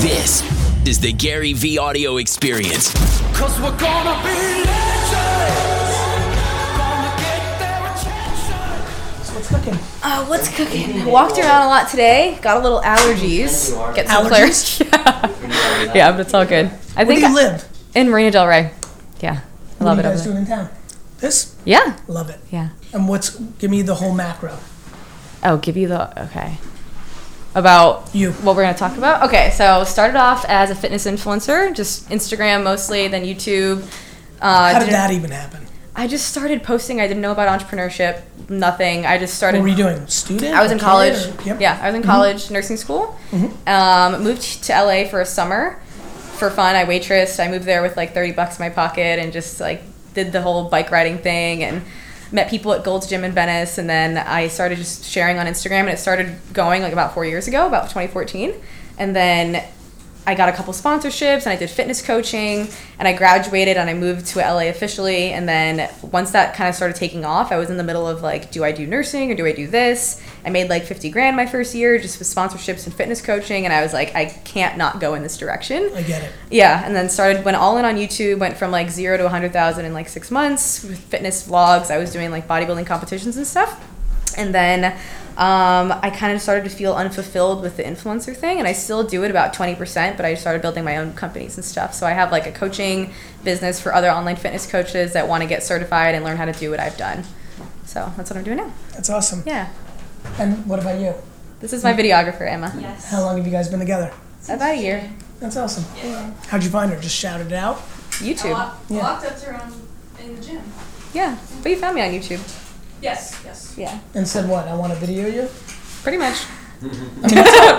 This is the Gary Vee audio experience. Cause we're gonna be legends. Gonna get their attention. What's cooking? Uh, what's cooking? Walked around a lot today. Got a little allergies. Get some Allergies? clarity. yeah, but it's all good. I Where think do you live? in Marina Del Rey. Yeah, I love what it are you over guys doing in town? This? Yeah, Love it. yeah. And what's? Give me the whole macro. Oh, give you the okay. About You. what we're gonna talk about. Okay, so started off as a fitness influencer, just Instagram mostly, then YouTube. Uh, How did that even happen? I just started posting. I didn't know about entrepreneurship. Nothing. I just started. What were you doing? Student? I was in college. Yep. Mm-hmm. Yeah, I was in college, nursing school. Um, moved to LA for a summer for fun. I waitressed. I moved there with like 30 bucks in my pocket and just like did the whole bike riding thing and met people at Gold's Gym in Venice. And then I started just sharing on Instagram and it started going like about four years ago, about 2014. And then I got a couple sponsorships and I did fitness coaching and I graduated and I moved to LA officially. And then once that kind of started taking off, I was in the middle of like, do I do nursing or do I do this? I made like 50 grand my first year just with sponsorships and fitness coaching. And I was like, I can't not go in this direction. I get it. Yeah, and then started went all in on YouTube. Went from like zero to a hundred thousand in like six months with fitness vlogs. I was doing like bodybuilding competitions and stuff, and then um, I kind of started to feel unfulfilled with the influencer thing, and I still do it about twenty percent. But I started building my own companies and stuff. So I have like a coaching business for other online fitness coaches that want to get certified and learn how to do what I've done. So that's what I'm doing now. That's awesome. Yeah, And what about you? this is my videographer Emma. Yes. How long have you guys been together? About a year. That's awesome. Yeah. How'd you find her? Just shouted it out? I YouTube. walked, Yeah. walked up to her on, in the gym. Yeah, but you found me on YouTube. Yes, yes. Yeah, And said what? I want to video you? pretty much.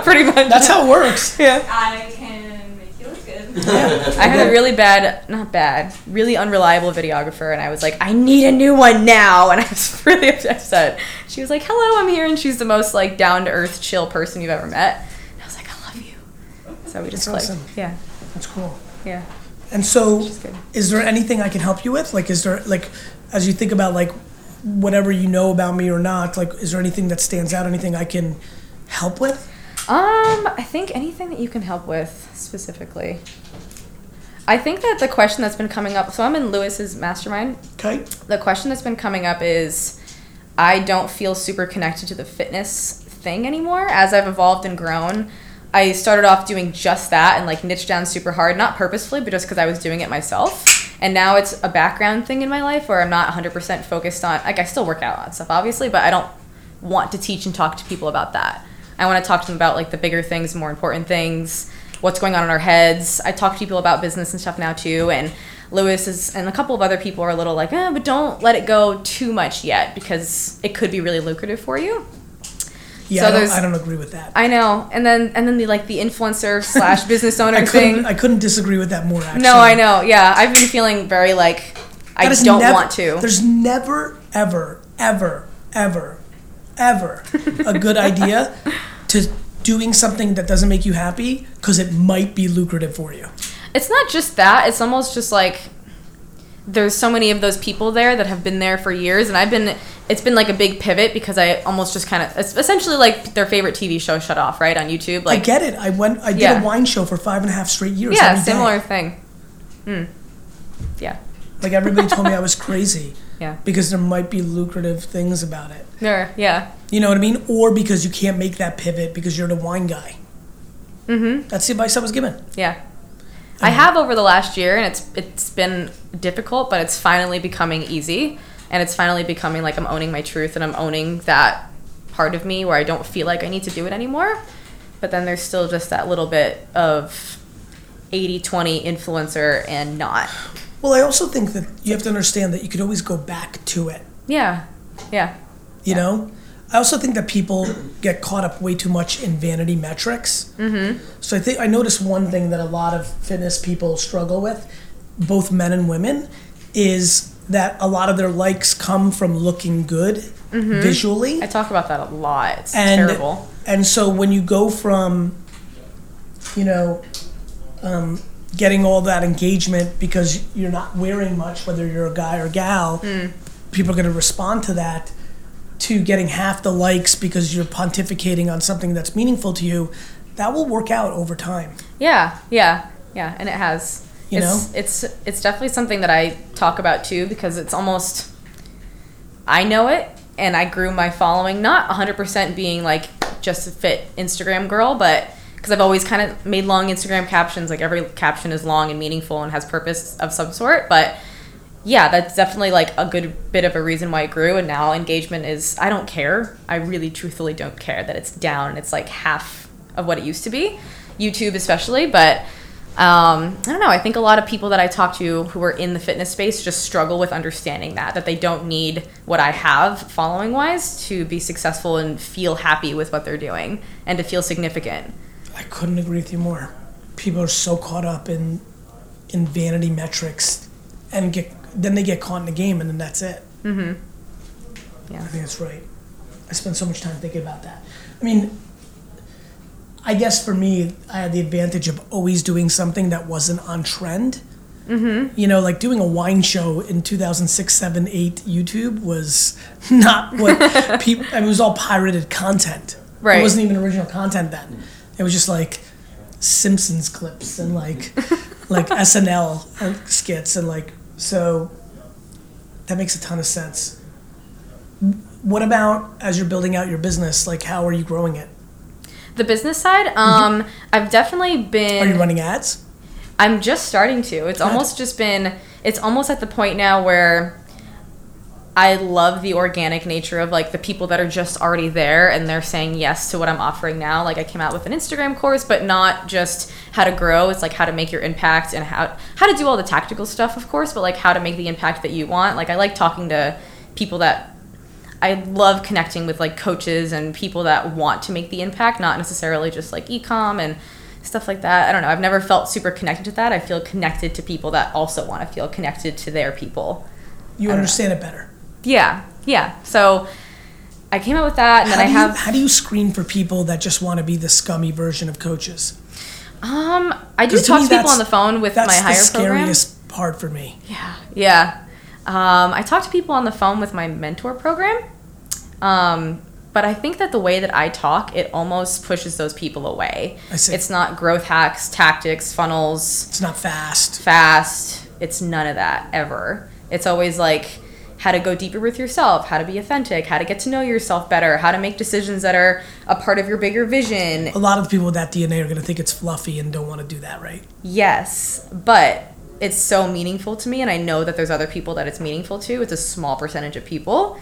pretty much. That's how it works. Yeah. I can make you look good. I had a really bad, not bad, really unreliable videographer, and I was like, I need a new one now, and I was really upset. She was like, "Hello, I'm here," and she's the most like down to earth, chill person you've ever met. And I was like, "I love you." So we just That's clicked. awesome. Yeah, That's cool. yeah. And so, is there anything I can help you with? Like, is there like, as you think about like, whatever you know about me or not, like, is there anything that stands out? Anything I can help with? Um, I think anything that you can help with specifically. I think that the question that's been coming up. So I'm in Lewis's mastermind, Okay. the question that's been coming up is I don't feel super connected to the fitness thing anymore as I've evolved and grown. I started off doing just that and like niche down super hard, not purposefully, but just because I was doing it myself. And now it's a background thing in my life where I'm not 100% focused on, like, I still work out on stuff, obviously, but I don't want to teach and talk to people about that. I want to talk to them about like the bigger things, more important things, what's going on in our heads. I talk to people about business and stuff now too, and Lewis is and a couple of other people are a little like, eh, but don't let it go too much yet because it could be really lucrative for you. Yeah, So I, don't, I don't agree with that. I know, and then and then the like the influencer slash business owner I thing. I couldn't disagree with that more. Actually, no, I know. Yeah, I've been feeling very like I don't never- want to. There's never, ever, ever, ever, ever a good idea to doing something that doesn't make you happy because it might be lucrative for you. It's not just that. It's almost just like there's so many of those people there that have been there for years, and I've been. It's been like a big pivot because I almost just kind of. Essentially like their favorite TV show shut off right on YouTube. Like I get it. I went. I did Yeah. a wine show for five and a half straight years. yeah, every day. similar thing. Hmm. Yeah. Like everybody told me I was crazy Yeah. because there might be lucrative things about it. There. Yeah. You know what I mean? Or because you can't make that pivot because you're the wine guy. Mm-hmm. That's the advice I was given. Yeah. I have over the last year, and it's it's been difficult, but it's finally becoming easy, and it's finally becoming like I'm owning my truth, and I'm owning that part of me where I don't feel like I need to do it anymore. But then there's still just that little bit of 80-20 influencer and not. Well, I also think that you have to understand that you could always go back to it. Yeah. Yeah. You know, I also think that people get caught up way too much in vanity metrics. Mm-hmm. So I think I noticed one thing that a lot of fitness people struggle with, both men and women, is that a lot of their likes come from looking good visually. I talk about that a lot. It's and terrible. and so when you go from you know um, getting all that engagement because you're not wearing much whether you're a guy or gal Hmm. people are going to respond to that to getting half the likes because you're pontificating on something that's meaningful to you that will work out over time. Yeah, yeah, yeah, and it has. You it's, know? it's it's definitely something that I talk about too because it's almost I know it and I grew my following not 100% being like just a fit Instagram girl, but because I've always kind of made long Instagram captions, like every caption is long and meaningful and has purpose of some sort, but yeah, that's definitely like a good bit of a reason why it grew. And now engagement is, I don't care. I really truthfully don't care that it's down it's like half of what it used to be, YouTube especially. But um, I don't know. I think a lot of people that I talk to who are in the fitness space just struggle with understanding that, that they don't need what I have following wise to be successful and feel happy with what they're doing and to feel significant. I couldn't agree with you more. People are so caught up in in vanity metrics, and get then they get caught in the game, and then that's it. Mm-hmm. Yeah. I think that's right. I spend so much time thinking about that. I mean, I guess for me, I had the advantage of always doing something that wasn't on trend. Mm-hmm. You know, like doing a wine show in 2006, 7, 8 YouTube was not what people, I mean, it was all pirated content. Right. It wasn't even original content then. It was just like Simpsons clips and like, like SNL skits and like, so that makes a ton of sense. What about as you're building out your business? Like, how are you growing it? The business side, um, I've definitely been. Mm-hmm. Are you running ads? I'm just starting to. It's Good. almost just been. It's almost at the point now where I love the organic nature of like the people that are just already there and they're saying yes to what I'm offering now. Like I came out with an Instagram course, but not just how to grow. It's like how to make your impact and how how to do all the tactical stuff, of course, but like how to make the impact that you want. Like I like talking to people that I love connecting with like coaches and people that want to make the impact, not necessarily just like ecom and stuff like that. I don't know. I've never felt super connected to that. I feel connected to people that also want to feel connected to their people. You understand it better. Yeah, yeah. So I came up with that, and then I you, have how do you screen for people that just want to be the scummy version of coaches? um I to talk me, to people on the phone with That's my the higher program. scariest part for me. Yeah, yeah. Um, I talk to people on the phone with my mentor program, um, but I think that the way that I talk, it almost pushes those people away. I see. It's not growth hacks, tactics, funnels, It's not fast. fast. It's none of that ever. It's always like how to go deeper with yourself, how to be authentic, how to get to know yourself better, how to make decisions that are a part of your bigger vision. A lot of the people with that DNA are going to think it's fluffy and don't want to do that, right? Yes, but it's so meaningful to me, and I know that there's other people that it's meaningful to. It's a small percentage of people,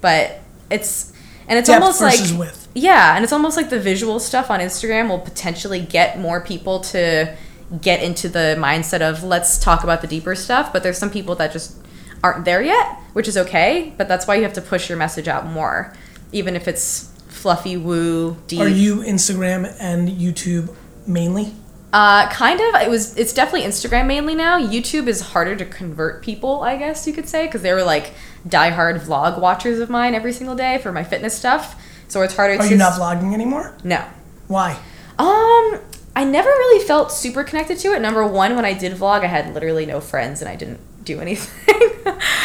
but it's and it's Depth almost like width. yeah, and it's almost like the visual stuff on Instagram will potentially get more people to get into the mindset of let's talk about the deeper stuff. But there's some people that just aren't there yet, which is okay. But that's why you have to push your message out more, even if it's fluffy woo deep. Are you Instagram and YouTube mainly? Uh, kind of. It was. It's definitely Instagram mainly now. YouTube is harder to convert people, I guess you could say, because they were like diehard vlog watchers of mine every single day for my fitness stuff. So it's harder Are to. you not vlogging anymore? No. Why? Um, I never really felt super connected to it. Number one, when I did vlog, I had literally no friends and I didn't do anything.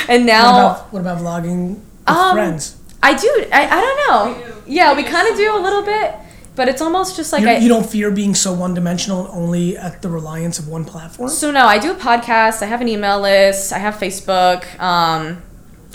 and What now about, what about vlogging with Um, friends? I do. I, I don't know. Do. Yeah, we We kind of do do a little bit, but it's almost just like I. you don't fear being so one dimensional only at the reliance of one platform? So no, I do a podcast. I have an email list. I have Facebook. Um,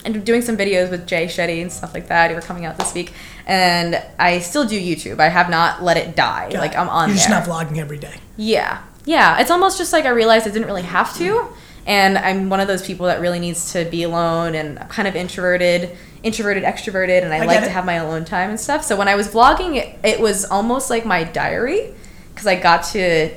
and doing some videos with Jay Shetty and stuff like that. Who are coming out this week, and I still do YouTube. I have not let it die. Got like it. I'm on You're there. just not vlogging every day. Yeah. Yeah. It's almost just like I realized I didn't really have to. And I'm one of those people that really needs to be alone and I'm kind of introverted, introverted, extroverted, and I, I like to have my alone time and stuff. So when I was vlogging, it, it was almost like my diary because I got to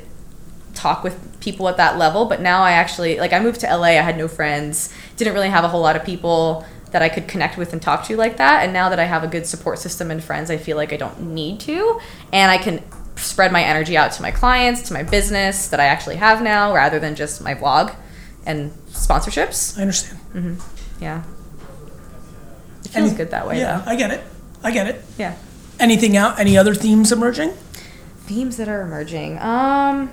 talk with people at that level. But now I actually, like, I moved to LA, I had no friends, didn't really have a whole lot of people that I could connect with and talk to like that. And now that I have a good support system and friends, I feel like I don't need to. And I can spread my energy out to my clients, to my business that I actually have now, rather than just my vlog and sponsorships. I understand. Mm-hmm. Yeah. It feels Any- good that way, Yeah, though. I get it. I get it. Yeah. Anything out? Any other themes emerging? themes that are emerging um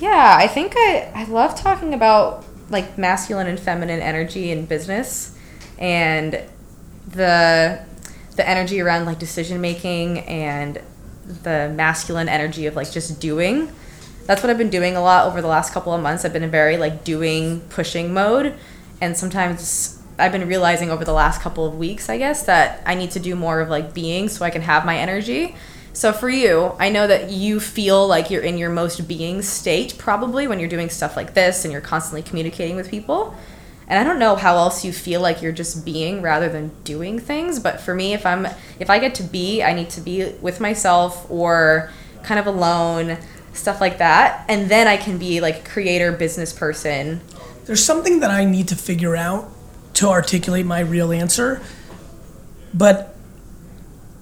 yeah i think i i love talking about like masculine and feminine energy in business and the the energy around like decision making and the masculine energy of like just doing. That's what I've been doing a lot over the last couple of months. I've been in very like doing, pushing mode, and sometimes I've been realizing over the last couple of weeks, I guess, that I need to do more of like being so I can have my energy. So for you, I know that you feel like you're in your most being state probably when you're doing stuff like this and you're constantly communicating with people. And I don't know how else you feel like you're just being rather than doing things, but for me if I'm if I get to be, I need to be with myself or kind of alone, stuff like that. And then I can be like creator business person. There's something that I need to figure out to articulate my real answer. But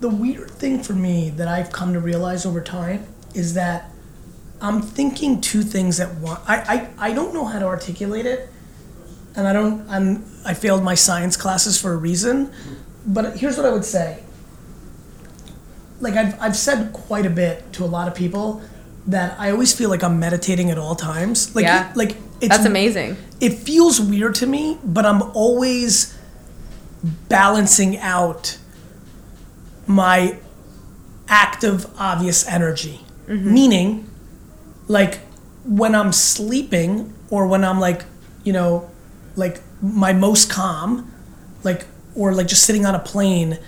the weird thing for me that I've come to realize over time is that I'm thinking two things at once. I, I, I don't know how to articulate it, and I don't. I'm I failed my science classes for a reason. But here's what I would say. Like I've I've said quite a bit to a lot of people that I always feel like I'm meditating at all times. Like Yeah. like it's That's amazing. it feels weird to me, but I'm always balancing out my active, obvious energy. Mm-hmm. Meaning, like when I'm sleeping or when I'm like, you know, like my most calm, like, or like just sitting on a plane,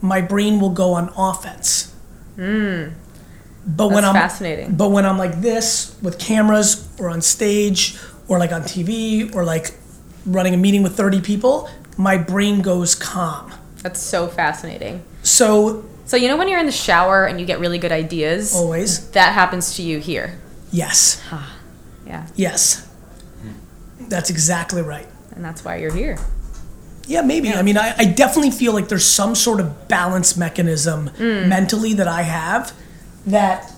my brain will go on offense. Mm. But when I'm fascinating. but when I'm like this with cameras or on stage or like on TV or like running a meeting with 30 people, my brain goes calm. That's so fascinating. So So you know when you're in the shower and you get really good ideas? always, That happens to you here. yes, Yeah. yes. That's exactly right. And that's why you're here. Yeah, maybe. I mean, I, I definitely feel like there's some sort of balance mechanism mm. mentally that I have that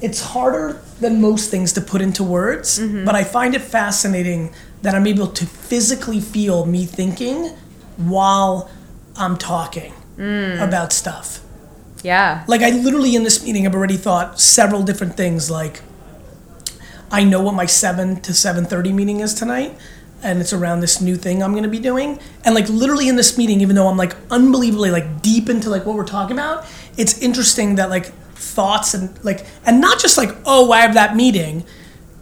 it's harder than most things to put into words, mm-hmm. but I find it fascinating that I'm able to physically feel me thinking while I'm talking mm. about stuff. Yeah. Like I literally in this meeting have already thought several different things like I know what my 7 to 7:30 meeting is tonight and it's around this new thing I'm going to be doing and like literally in this meeting even though I'm like unbelievably like deep into like what we're talking about it's interesting that like thoughts and like and not just like oh I have that meeting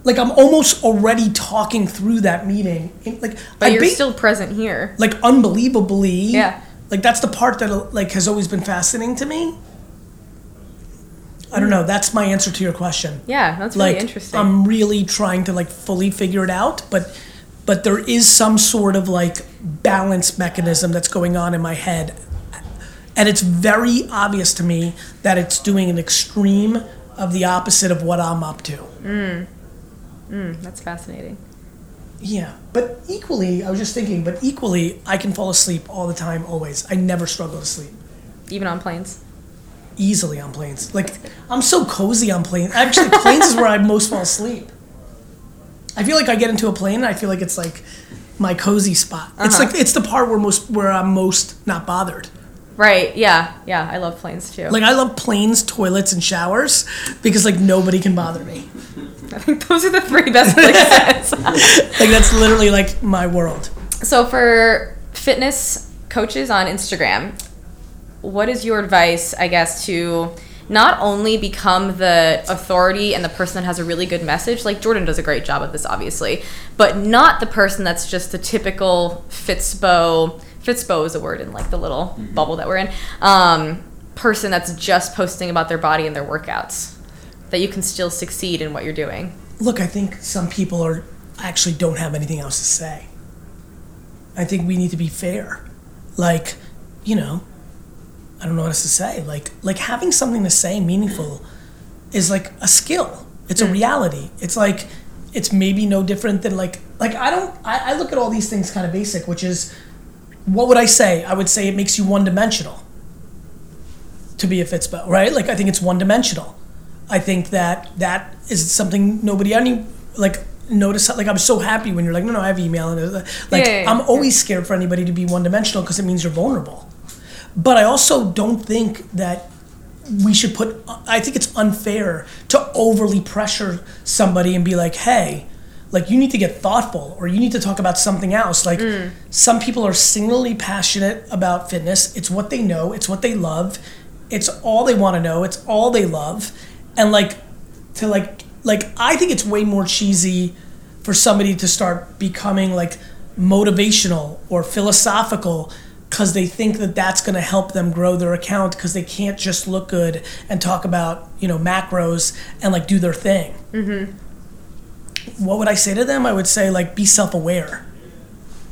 like I'm almost already talking through that meeting like But I you're ba- still present here. like unbelievably Yeah. like that's the part that like has always been fascinating to me i don't know that's my answer to your question Yeah, that's really like interesting. i'm really trying to like fully figure it out but but there is some sort of like balance mechanism that's going on in my head and it's very obvious to me that it's doing an extreme of the opposite of what i'm up to that's fascinating. yeah but equally i was just thinking but equally i can fall asleep all the time always i never struggle to sleep Even on planes. easily on planes. Like I'm so cozy on planes. Actually, planes is where I most fall asleep. I feel like I get into a plane and I feel like it's like my cozy spot. It's Uh-huh. like it's the part where most where I'm most not bothered. Right. Yeah. Yeah. I love planes too. Like I love planes, toilets, and showers because like nobody can bother me. I think those are the three best places. Like that's literally like my world. so for fitness coaches on Instagram, what is your advice, I guess, to not only become the authority and the person that has a really good message, like Jordan does a great job of this, obviously, but not the person that's just the typical Fitspo. Fitspo is a word in like the little bubble that we're in. Um, person that's just posting about their body and their workouts. That you can still succeed in what you're doing. Look, I think some people are actually don't have anything else to say. I think we need to be fair. Like, you know, I don't know what else to say. Like like having something to say meaningful is like a skill. It's a reality. It's like it's maybe no different than like like I don't I, I look at all these things kind of basic, which is what would I say? I would say it makes you one dimensional to be a Fitspo, right? Like I think it's one dimensional. I think that that is something nobody any like notice. Like I'm so happy when you're like, no, no, I have email and uh, like Yeah, yeah, I'm yeah. always scared for anybody to be one dimensional because it means you're vulnerable. But I also don't think that we should put. I think it's unfair to overly pressure somebody and be like, hey. Like you need to get thoughtful, or you need to talk about something else. Like some people are singularly passionate about fitness. It's what they know. It's what they love It's all they want to know. It's all they love, and like to like like I think it's way more cheesy for somebody to start becoming like motivational or philosophical because they think that that's going to help them grow their account because they can't just look good and talk about you know macros and like do their thing. Mm-hmm. What would I say to them? I would say like be self-aware.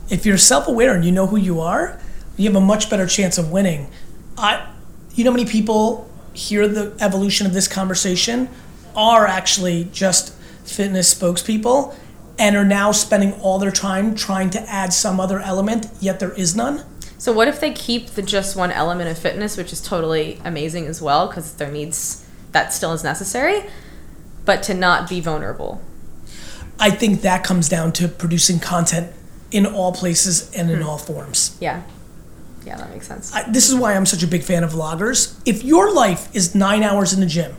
If you're self-aware and you know who you are, you have a much better chance of winning. I, you know, many people hear the evolution of this conversation are actually just fitness spokespeople and are now spending all their time trying to add some other element, yet there is none. So what if they keep the just one element of fitness, which is totally amazing as well, because their needs that still is necessary, but to not be vulnerable. I think that comes down to producing content in all places and in hmm. all forms. Yeah. Yeah, that makes sense. I, this is why I'm such a big fan of vloggers. If your life is nine hours in the gym,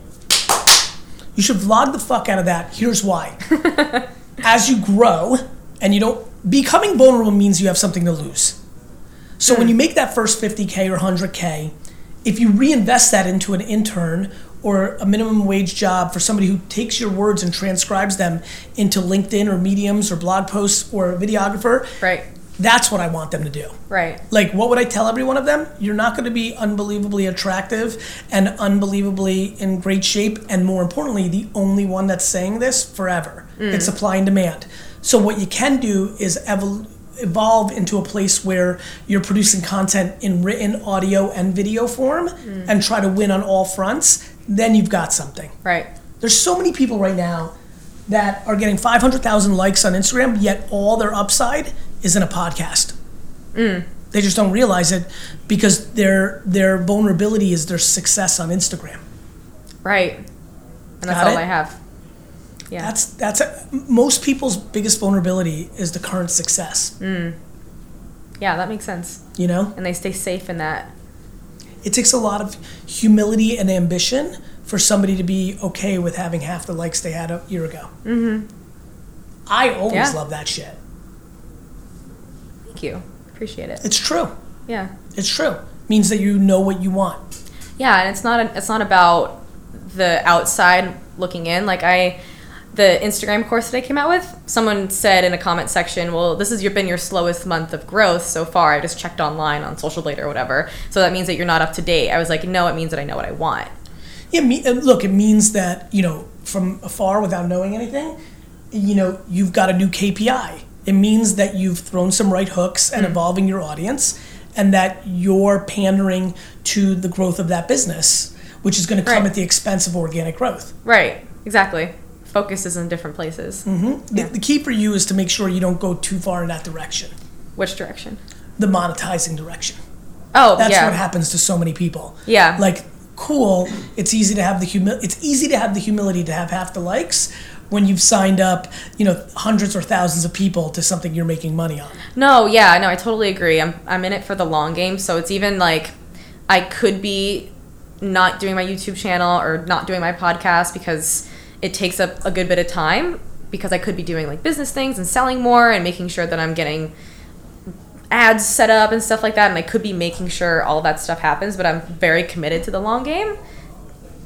you should vlog the fuck out of that. Here's why. As you grow, and you don't, becoming vulnerable means you have something to lose. So when hmm. you make that first 50K or 100K, if you reinvest that into an intern or a minimum wage job for somebody who takes your words and transcribes them into LinkedIn or Mediums or blog posts or a videographer, Right. that's what I want them to do. Right. Like, what would I tell every one of them? You're not going to be unbelievably attractive and unbelievably in great shape, and more importantly, the only one that's saying this forever. Mm. It's supply and demand. So, what you can do is evol- evolve into a place where you're producing content in written, audio, and video form mm. and try to win on all fronts. Then you've got something. Right. There's so many people right now that are getting 500,000 likes on Instagram, yet all their upside is in a podcast. Mm. They just don't realize it because their their vulnerability is their success on Instagram. Right. And that's Got all it? I have. Yeah. That's that's a, most people's biggest vulnerability is the current success. Mm. yeah, that makes sense. You know, And they stay safe in that. It takes a lot of humility and ambition for somebody to be okay with having half the likes they had a year ago. Mm-hmm. I always Yeah. love that shit. Thank you. Appreciate it. It's true. Yeah. It's true. means that you know what you want. Yeah, and it's not a, it's not about the outside looking in. Like I, the Instagram course that I came out with, someone said in a comment section, "Well, this has been your slowest month of growth so far." I just checked online on Social Blade or whatever, so that means that you're not up to date. I was like, "No, it means that I know what I want." Yeah, me, uh, look, it means that, you know, from afar without knowing anything, you know, you've got a new KPI. It means that you've thrown some right hooks and evolving your audience and that you're pandering to the growth of that business, which is going to come Right. at the expense of organic growth. Right. Exactly. Focus is in different places. Mm-hmm. The, the key for you is to make sure you don't go too far in that direction, Which direction? the monetizing direction. Oh, That's yeah. what happens to so many people. Yeah. Like, cool. It's easy to have the humi- It's easy to have the humility to have half the likes when you've signed up, you know, hundreds or thousands of people to something you're making money on. No, yeah, no, I totally agree. I'm I'm in it for the long game, so it's even like I could be not doing my YouTube channel or not doing my podcast because it takes up a good bit of time because I could be doing like business things and selling more and making sure that I'm getting ads set up and stuff like that and I could be making sure all that stuff happens, but I'm very committed to the long game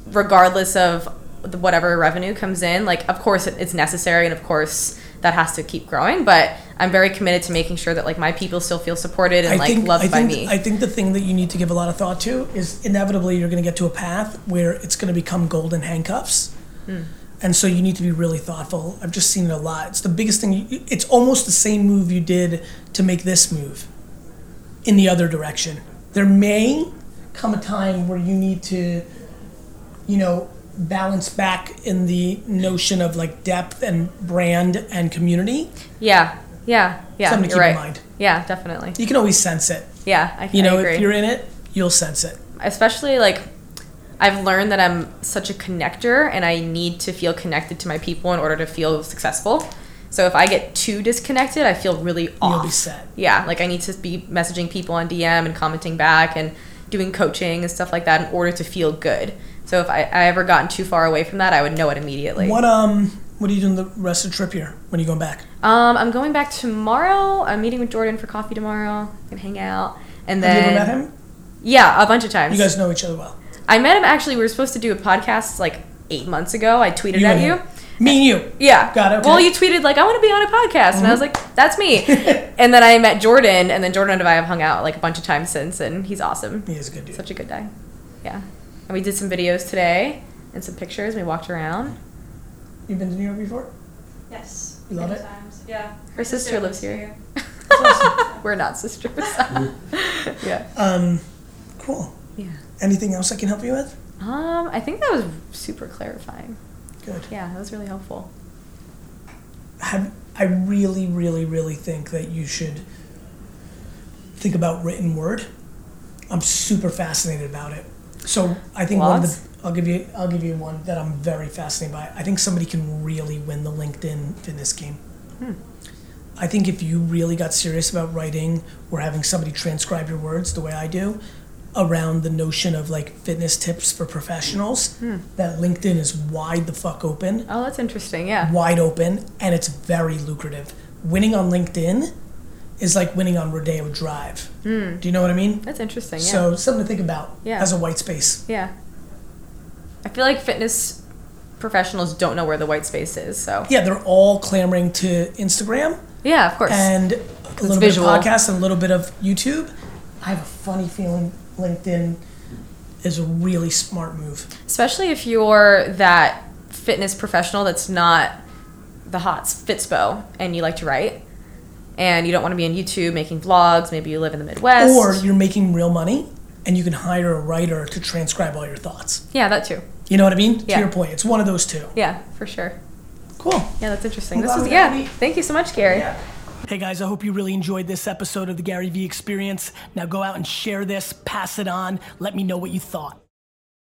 regardless of the- whatever revenue comes in like of course it- it's necessary and of course that has to keep growing but i'm very committed to making sure that like my people still feel supported and like loved I by think, me I think the thing that you need to give a lot of thought to is inevitably you're going to get to a path where it's going to become golden handcuffs. Hmm. And so you need to be really thoughtful. I've just seen it a lot. It's the biggest thing. You, it's almost the same move you did to make this move in the other direction. There may come a time where you need to, you know, balance back in the notion of like depth and brand and community. yeah yeah yeah Something to keep in mind. yeah definitely You can always sense it. yeah i, can. You know, I if you're in it, you'll sense it. especially like I've learned that I'm such a connector and I need to feel connected to my people in order to feel successful. So if I get too disconnected, I feel really off. You'll be set. Yeah, like I need to be messaging people on DM and commenting back and doing coaching and stuff like that in order to feel good. So if I, I ever gotten too far away from that, I would know it immediately. What um what are you doing the rest of the trip here? When are you going back? Um, I'm going back tomorrow. I'm meeting with Jordan for coffee tomorrow. Can hang out. And Have then you ever met him? Yeah, a bunch of times. You guys know each other well. I met him actually. We were supposed to do a podcast like eight months ago. I tweeted You at you. him. Me and you. Yeah. Got it, okay. Well, you tweeted like I want to be on a podcast, and I was Mm-hmm. like, that's me. and then I met Jordan, and then Jordan and I have hung out like a bunch of times since, and he's awesome. He is a good dude. Such a good guy. Yeah. And we did some videos today and some pictures. We walked around. You've been to New York before? Yes. You love it? Times. Yeah. Her sister lives here. We're not sisters. yeah. Um, cool. Yeah. Anything else I can help you with? Um, I think that was super clarifying. Good. Yeah, that was really helpful. have I really, really, really think that you should think about written word. I'm super fascinated about it. So I think one of the I'll give you I'll give you one that I'm very fascinated by. I think somebody can really win the LinkedIn fitness game. Hmm. I think if you really got serious about writing or having somebody transcribe your words the way I do around the notion of like fitness tips for professionals, hmm. that LinkedIn is wide the fuck open Oh, that's interesting. Yeah. wide open and it's very lucrative. Winning on LinkedIn is like winning on Rodeo Drive. Hmm. Do you know what I mean? That's interesting. Yeah. So something to think about Yeah. as a white space. yeah. I feel like fitness professionals don't know where the white space is. So Yeah, they're all clamoring to Instagram yeah, of course. and a little bit of podcast and a little bit of YouTube. I have a funny feeling LinkedIn is a really smart move. Especially if you're that fitness professional that's not the hot fitspo and you like to write and you don't want to be on YouTube making vlogs, maybe you live in the Midwest. Or you're making real money and you can hire a writer to transcribe all your thoughts. yeah, that too. You know what I mean? Yeah. To your point, it's one of those two. Yeah, for sure. Cool. Yeah, that's interesting. I'm This was we got to yeah. Thank you so much, Gary. Hey guys, I hope you really enjoyed this episode of the Gary Vee Experience. Now go out and share this, pass it on, let me know what you thought.